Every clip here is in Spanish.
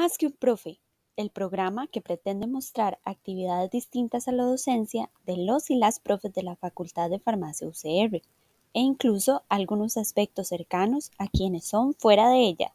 Más que un profe, el programa que pretende mostrar actividades distintas a la docencia de los y las profes de la Facultad de Farmacia UCR, e incluso algunos aspectos cercanos a quienes son fuera de ella.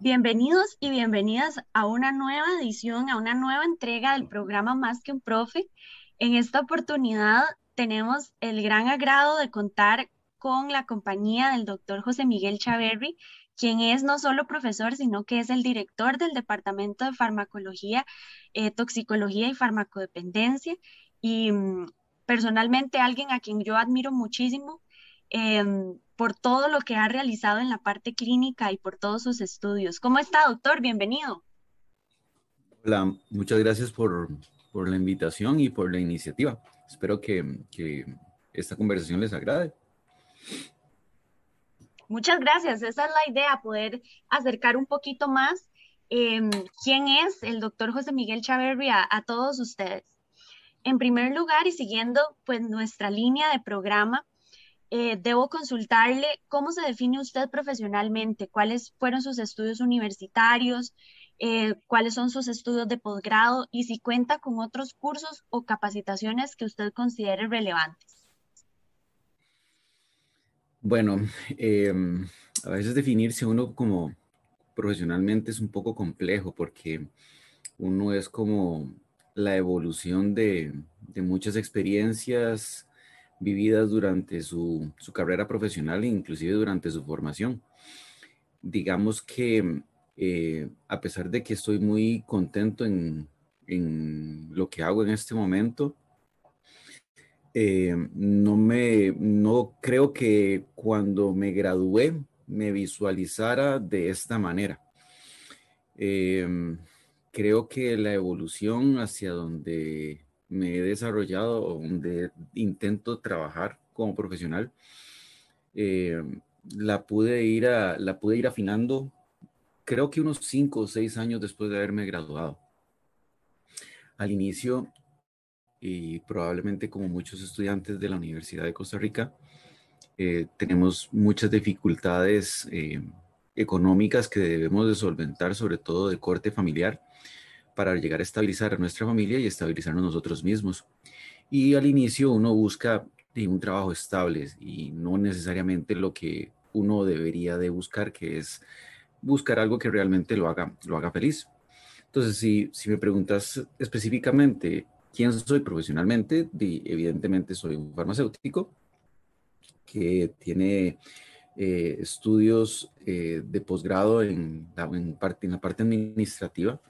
Bienvenidos y bienvenidas a una nueva edición, a una nueva entrega del programa Más que un profe. En esta oportunidad tenemos el gran agrado de contar con la compañía del doctor José Miguel Chaverri, quien es no solo profesor, sino que es el director del Departamento de Farmacología, eh, Toxicología y Farmacodependencia. Y mm, personalmente alguien a quien yo admiro muchísimo em, por todo lo que ha realizado en la parte clínica y por todos sus estudios. ¿Cómo está, doctor? Bienvenido. Hola, muchas gracias por, por la invitación y por la iniciativa. Espero que, esta conversación les agrade. Muchas gracias. Esa es la idea, poder acercar un poquito más em, quién es el doctor José Miguel Chaverri a, todos ustedes. En primer lugar, y siguiendo pues nuestra línea de programa, eh, debo consultarle cómo se define usted profesionalmente, cuáles fueron sus estudios universitarios, eh, cuáles son sus estudios de posgrado y si cuenta con otros cursos o capacitaciones que usted considere relevantes. Bueno, em, a veces definirse uno como profesionalmente es un poco complejo porque uno es como la evolución de, muchas experiencias vividas durante su, su, carrera profesional e inclusive durante su formación. Digamos que eh, a pesar de que estoy muy contento en, lo que hago en este momento, eh, no me, no creo que cuando me gradué me visualizara de esta manera. Eh, creo que la evolución hacia donde me he desarrollado donde intento trabajar como profesional, la pude ir la pude ir afinando creo que unos cinco o seis años después de haberme graduado. Al inicio, y probablemente como muchos estudiantes de la Universidad de Costa Rica, eh, tenemos muchas dificultades eh, económicas que debemos de solventar, sobre todo de corte familiar, para llegar a estabilizar a nuestra familia y estabilizarnos nosotros mismos. Y al inicio uno busca un trabajo estable y no necesariamente lo que uno debería de buscar, que es buscar algo que realmente lo haga, lo haga feliz. Entonces, si, si me preguntas específicamente quién soy profesionalmente, evidentemente soy un farmacéutico que tiene eh, estudios eh, de posgrado en, en, parte, en la parte administrativa.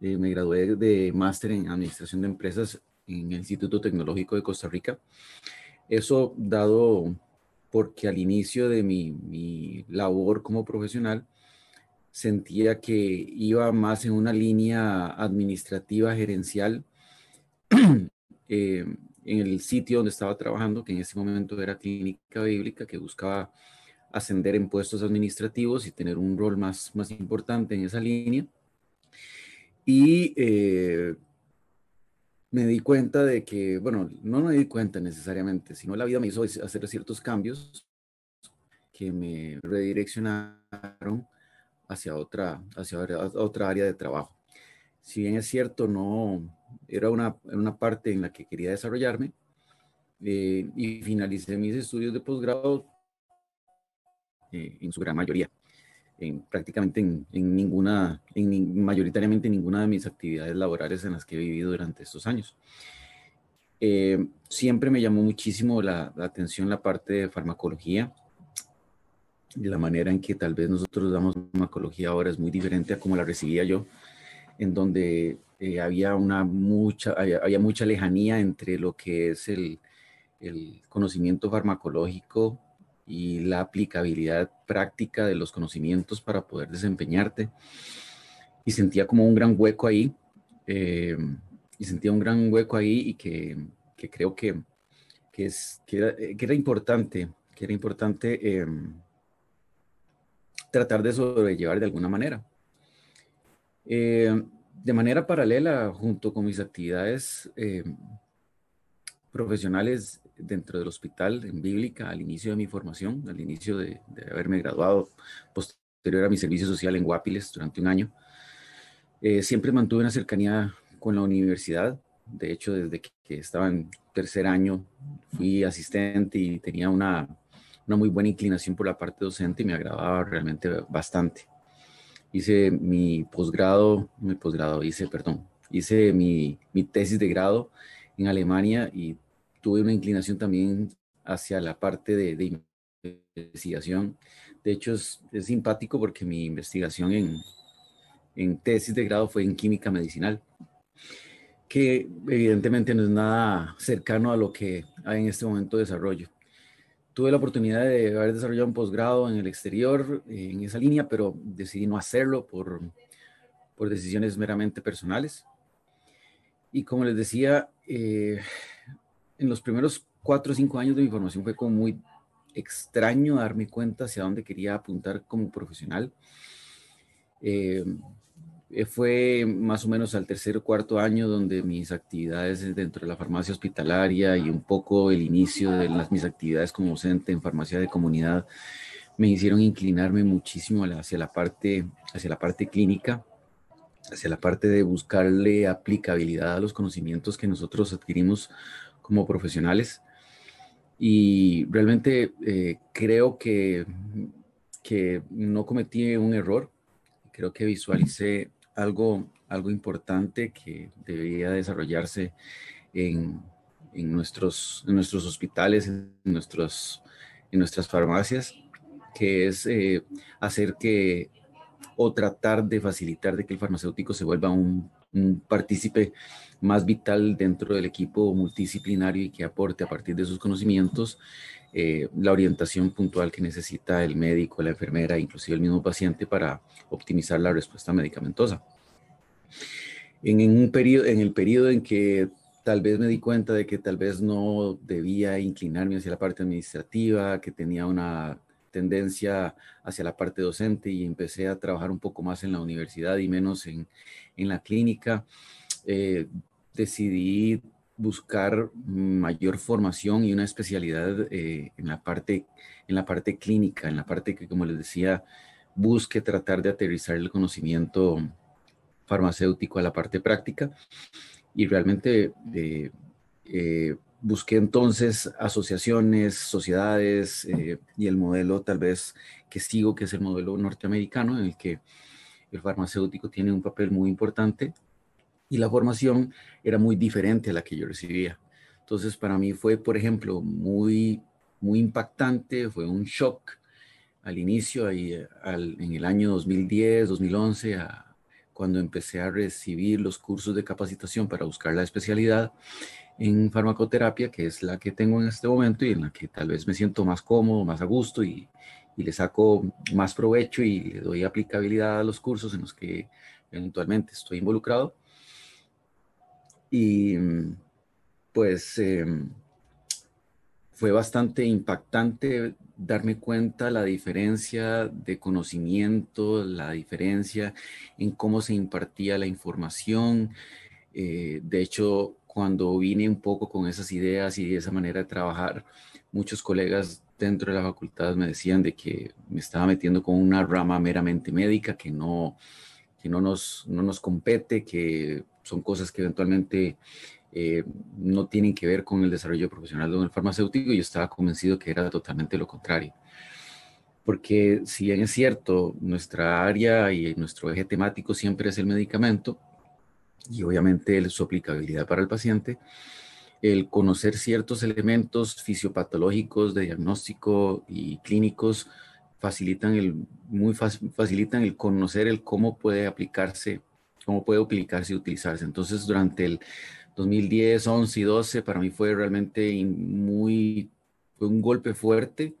Eh, me gradué de máster en administración de empresas en el Instituto Tecnológico de Costa Rica. Eso dado porque al inicio de mi, mi labor como profesional, sentía que iba más en una línea administrativa, gerencial, eh, en el sitio donde estaba trabajando, que en ese momento era clínica bíblica, que buscaba ascender en puestos administrativos y tener un rol más, más importante en esa línea. Y eh, me di cuenta de que, bueno, no me di cuenta necesariamente, sino la vida me hizo hacer ciertos cambios que me redireccionaron hacia otra, hacia otra área de trabajo. Si bien es cierto, no era una, una parte en la que quería desarrollarme eh, y finalicé mis estudios de posgrado eh, en su gran mayoría, en, prácticamente en, ninguna, en mayoritariamente ninguna de mis actividades laborales en las que he vivido durante estos años. Eh, siempre me llamó muchísimo la, la atención la parte de farmacología, la manera en que tal vez nosotros damos farmacología ahora es muy diferente a como la recibía yo, en donde eh, había, una mucha, había, mucha lejanía entre lo que es el, el conocimiento farmacológico y la aplicabilidad práctica de los conocimientos para poder desempeñarte. Y sentía como un gran hueco ahí, eh, y sentía un gran hueco ahí y que, que creo que, que, es, que, era, que era importante, que era importante eh, tratar de sobrellevar de alguna manera. Eh, de manera paralela, junto con mis actividades, eh, profesionales dentro del hospital en Bíblica al inicio de mi formación, al inicio de, haberme graduado, posterior a mi servicio social en Guapiles durante un año. Eh, siempre mantuve una cercanía con la universidad. De hecho, desde que, estaba en tercer año fui asistente y tenía una, una muy buena inclinación por la parte docente y me agradaba realmente bastante. Hice mi posgrado, mi posgrado, hice, perdón, hice mi, mi tesis de grado en Alemania y tuve una inclinación también hacia la parte de, de investigación. De hecho, es, es, simpático porque mi investigación en, en tesis de grado fue en química medicinal, que evidentemente no es nada cercano a lo que hay en este momento de desarrollo. Tuve la oportunidad de haber desarrollado un posgrado en el exterior en esa línea, pero decidí no hacerlo por, por decisiones meramente personales. Y como les decía, eh, en los primeros cuatro o cinco años de mi formación fue como muy extraño darme cuenta hacia dónde quería apuntar como profesional. Eh, fue más o menos al tercer o cuarto año donde mis actividades dentro de la farmacia hospitalaria y un poco el inicio de las, mis actividades como docente en farmacia de comunidad me hicieron inclinarme muchísimo hacia la parte, hacia la parte clínica hacia la parte de buscarle aplicabilidad a los conocimientos que nosotros adquirimos como profesionales. Y realmente eh, creo que, que no cometí un error, creo que visualicé algo, algo importante que debería desarrollarse en, en nuestros, en nuestros hospitales, en, nuestros, en nuestras farmacias, que es eh, hacer que o tratar de facilitar de que el farmacéutico se vuelva un, partícipe más vital dentro del equipo multidisciplinario y que aporte a partir de sus conocimientos eh, la orientación puntual que necesita el médico, la enfermera, inclusive el mismo paciente para optimizar la respuesta medicamentosa. En, un periodo, en el periodo en que tal vez me di cuenta de que tal vez no debía inclinarme hacia la parte administrativa, que tenía una tendencia hacia la parte docente y empecé a trabajar un poco más en la universidad y menos en, en la clínica. Eh, decidí buscar mayor formación y una especialidad eh, en, la parte, en la parte clínica, en la parte que, como les decía, busque tratar de aterrizar el conocimiento farmacéutico a la parte práctica. Y realmente eh, busqué entonces asociaciones, sociedades eh, y el modelo tal vez que sigo, que es el modelo norteamericano, en el que el farmacéutico tiene un papel muy importante y la formación era muy diferente a la que yo recibía. Entonces para mí fue, por ejemplo, muy, muy impactante, fue un shock al inicio, ahí, en el año 2010, 2011, cuando empecé a recibir los cursos de capacitación para buscar la especialidad en farmacoterapia, que es la que tengo en este momento y en la que tal vez me siento más cómodo, más a gusto y le saco más provecho y le doy aplicabilidad a los cursos en los que eventualmente estoy involucrado. Y pues em, fue bastante impactante darme cuenta la diferencia de conocimiento, la diferencia en cómo se impartía la información. Eh, de hecho, cuando vine un poco con esas ideas y esa manera de trabajar, muchos colegas dentro de la facultad me decían de que me estaba metiendo con una rama meramente médica que no, que no, nos, no nos compete, que son cosas que eventualmente eh, no tienen que ver con el desarrollo profesional de un farmacéutico y yo estaba convencido que era totalmente lo contrario. Porque si bien es cierto, nuestra área y nuestro eje temático siempre es el medicamento, y obviamente su aplicabilidad para el paciente, el conocer ciertos elementos fisiopatológicos de diagnóstico y clínicos facilitan el, muy facilitan el conocer el cómo puede aplicarse, cómo puede aplicarse y utilizarse. Entonces, durante el 2010, 11 y 12, para mí fue realmente muy, fue un golpe fuerte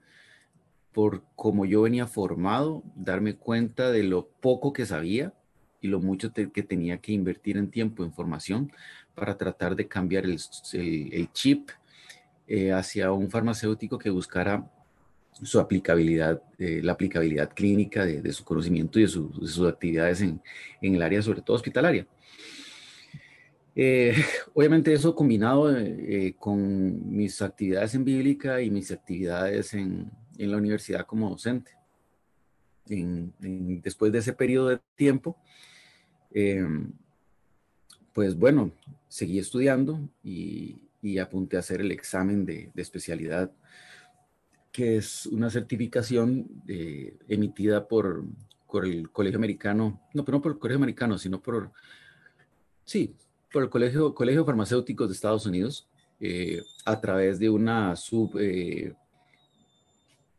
por cómo yo venía formado, darme cuenta de lo poco que sabía y lo mucho que tenía que invertir en tiempo, en formación, para tratar de cambiar el, el, chip eh, hacia un farmacéutico que buscara su aplicabilidad, eh, la aplicabilidad clínica de, su conocimiento y de, sus actividades en, el área, sobre todo hospitalaria. Eh, obviamente eso combinado eh, con mis actividades en bíblica y mis actividades en, la universidad como docente. después de ese periodo de tiempo, em, pues bueno, seguí estudiando y, apunté a hacer el examen de especialidad, que es una certificación eh, emitida por, por el Colegio Americano, no, pero no por el Colegio Americano, sino por, sí, por el Colegio, Colegio Farmacéuticos de Estados Unidos eh, a través de una sub, eh,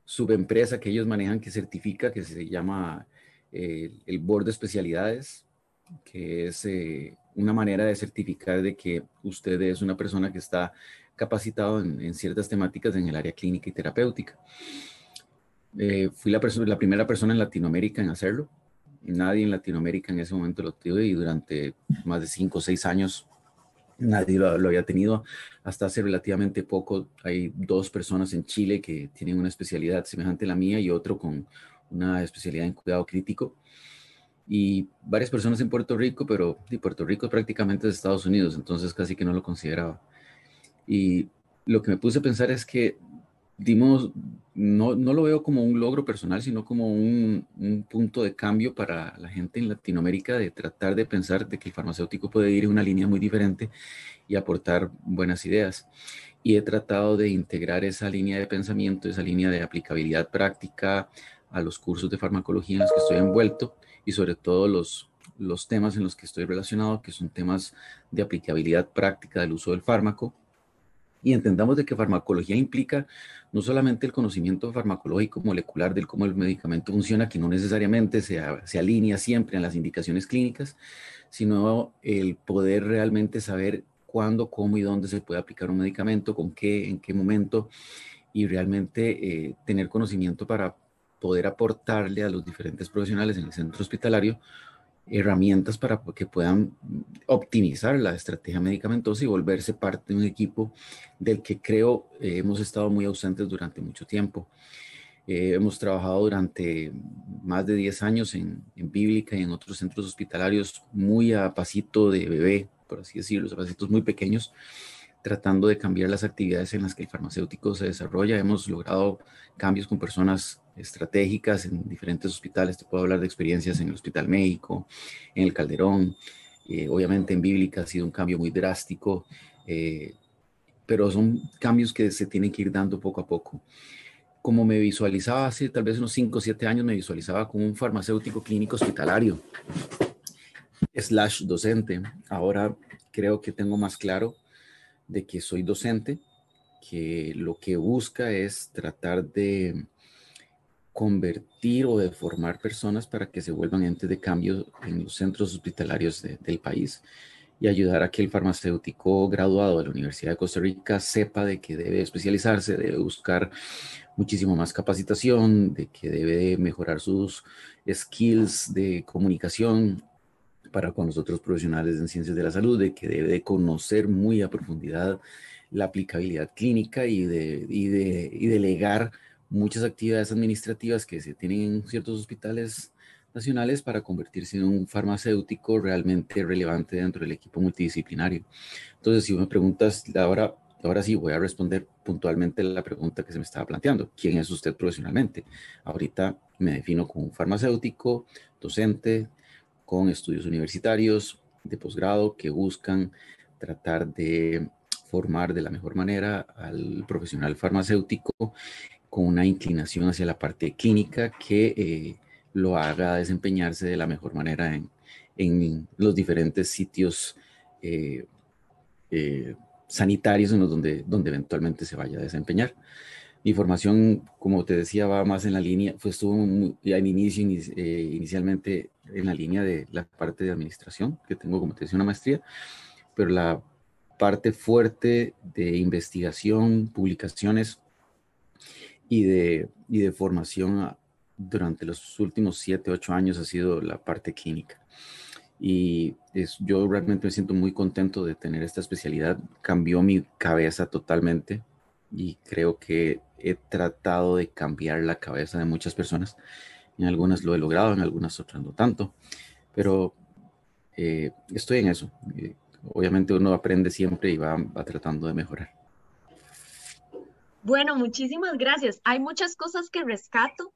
subempresa que ellos manejan que certifica, que se llama el Board de Especialidades, que es una manera de certificar de que usted es una persona que está capacitado en, ciertas temáticas en el área clínica y terapéutica. fui la, la primera persona en Latinoamérica en hacerlo nadie en Latinoamérica en ese momento lo tuvo y durante más de cinco o seis años nadie lo, había tenido. Hasta hace relativamente poco hay dos personas en Chile que tienen una especialidad semejante a la mía y otro con una especialidad en cuidado crítico. Y varias personas en Puerto Rico, pero de Puerto Rico prácticamente es Estados Unidos, entonces casi que no lo consideraba. Y lo que me puse a pensar es que dimos, no, no, lo veo como un logro personal, sino como un, un, punto de cambio para la gente en Latinoamérica de tratar de pensar de que el farmacéutico puede ir en una línea muy diferente y aportar buenas ideas. Y he tratado de integrar esa línea de pensamiento, esa línea de aplicabilidad práctica a los cursos de farmacología en los que estoy envuelto y sobre todo los, los temas en los que estoy relacionado, que son temas de aplicabilidad práctica del uso del fármaco, y entendamos de que farmacología implica no solamente el conocimiento farmacológico molecular del cómo el medicamento funciona, que no necesariamente se, alinea siempre en las indicaciones clínicas, sino el poder realmente saber cuándo, cómo y dónde se puede aplicar un medicamento, con qué, en qué momento, y realmente eh, tener conocimiento para poder aportarle a los diferentes profesionales en el centro hospitalario herramientas para que puedan optimizar la estrategia medicamentosa y volverse parte de un equipo del que creo eh, hemos estado muy ausentes durante mucho tiempo. Eh, hemos trabajado durante más de 10 años en, en, Bíblica y en otros centros hospitalarios muy a pasito de bebé, por así decirlo, a pasitos muy pequeños, tratando de cambiar las actividades en las que el farmacéutico se desarrolla. Hemos logrado cambios con personas estratégicas en diferentes hospitales. Te puedo hablar de experiencias en el Hospital México, en el Calderón. Eh, obviamente en Bíblica ha sido un cambio muy drástico, eh, pero son cambios que se tienen que ir dando poco a poco. Como me visualizaba hace tal vez unos 5 o 7 años, me visualizaba como un farmacéutico clínico hospitalario, slash docente. Ahora creo que tengo más claro de que soy docente, que lo que busca es tratar de convertir o de formar personas para que se vuelvan entes de cambio en los centros hospitalarios del país y ayudar a que el farmacéutico graduado de la Universidad de Costa Rica sepa de que debe especializarse, debe buscar muchísimo más capacitación, de que debe mejorar sus skills de comunicación para con los otros profesionales en ciencias de la salud, de que debe de conocer muy a profundidad la aplicabilidad clínica y de, y de delegar muchas actividades administrativas que se tienen en ciertos hospitales nacionales para convertirse en un farmacéutico realmente relevante dentro del equipo multidisciplinario. Entonces, si me preguntas, ahora, ahora sí voy a responder puntualmente la pregunta que se me estaba planteando. ¿Quién es usted profesionalmente? Ahorita me defino como un farmacéutico, docente, con estudios universitarios de posgrado que buscan tratar de formar de la mejor manera al profesional farmacéutico con una inclinación hacia la parte clínica que eh, lo haga desempeñarse de la mejor manera en, en los diferentes sitios eh, eh, sanitarios en los donde, donde eventualmente se vaya a desempeñar. Mi formación, como te decía, va más en la línea, fue estuvo ya en inicio, inicialmente en la línea de la parte de administración, que tengo, como te decía, una maestría, pero la parte fuerte de investigación, publicaciones, y de, y de formación durante los últimos siete, ocho años ha sido la parte clínica. Y es, yo realmente me siento muy contento de tener esta especialidad. Cambió mi cabeza totalmente y creo que he tratado de cambiar la cabeza de muchas personas. En algunas lo he logrado, en algunas otras no tanto. Pero eh, estoy en eso. Eh, obviamente uno aprende siempre y va, va tratando de mejorar. Bueno, muchísimas gracias. Hay muchas cosas que rescato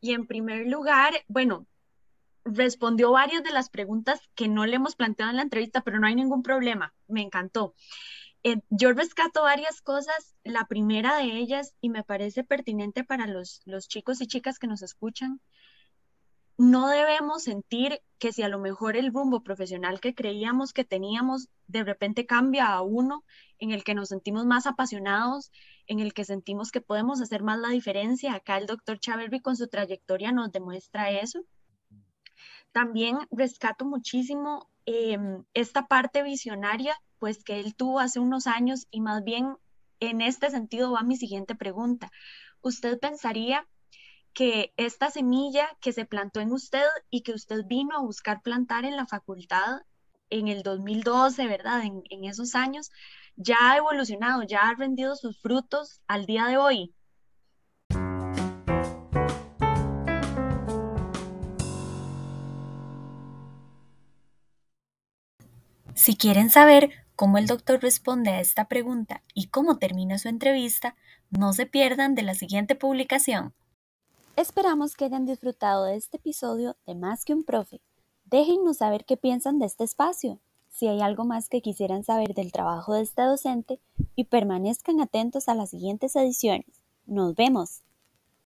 y en primer lugar, bueno, respondió varias de las preguntas que no le hemos planteado en la entrevista, pero no hay ningún problema. Me encantó. Eh, yo rescato varias cosas. La primera de ellas, y me parece pertinente para los, los chicos y chicas que nos escuchan, no debemos sentir que si a lo mejor el rumbo profesional que creíamos que teníamos de repente cambia a uno en el que nos sentimos más apasionados, en el que sentimos que podemos hacer más la diferencia. Acá el doctor Chaverby con su trayectoria nos demuestra eso. También rescato muchísimo em, esta parte visionaria, pues que él tuvo hace unos años y más bien en este sentido va mi siguiente pregunta. ¿Usted pensaría que esta semilla que se plantó en usted y que usted vino a buscar plantar en la facultad en el 2012, ¿verdad? En, esos años, ya ha evolucionado, ya ha rendido sus frutos al día de hoy. Si quieren saber cómo el doctor responde a esta pregunta y cómo termina su entrevista, no se pierdan de la siguiente publicación. Esperamos que hayan disfrutado de este episodio de Más que un profe. Déjennos saber qué piensan de este espacio, si hay algo más que quisieran saber del trabajo de este docente y permanezcan atentos a las siguientes ediciones. Nos vemos.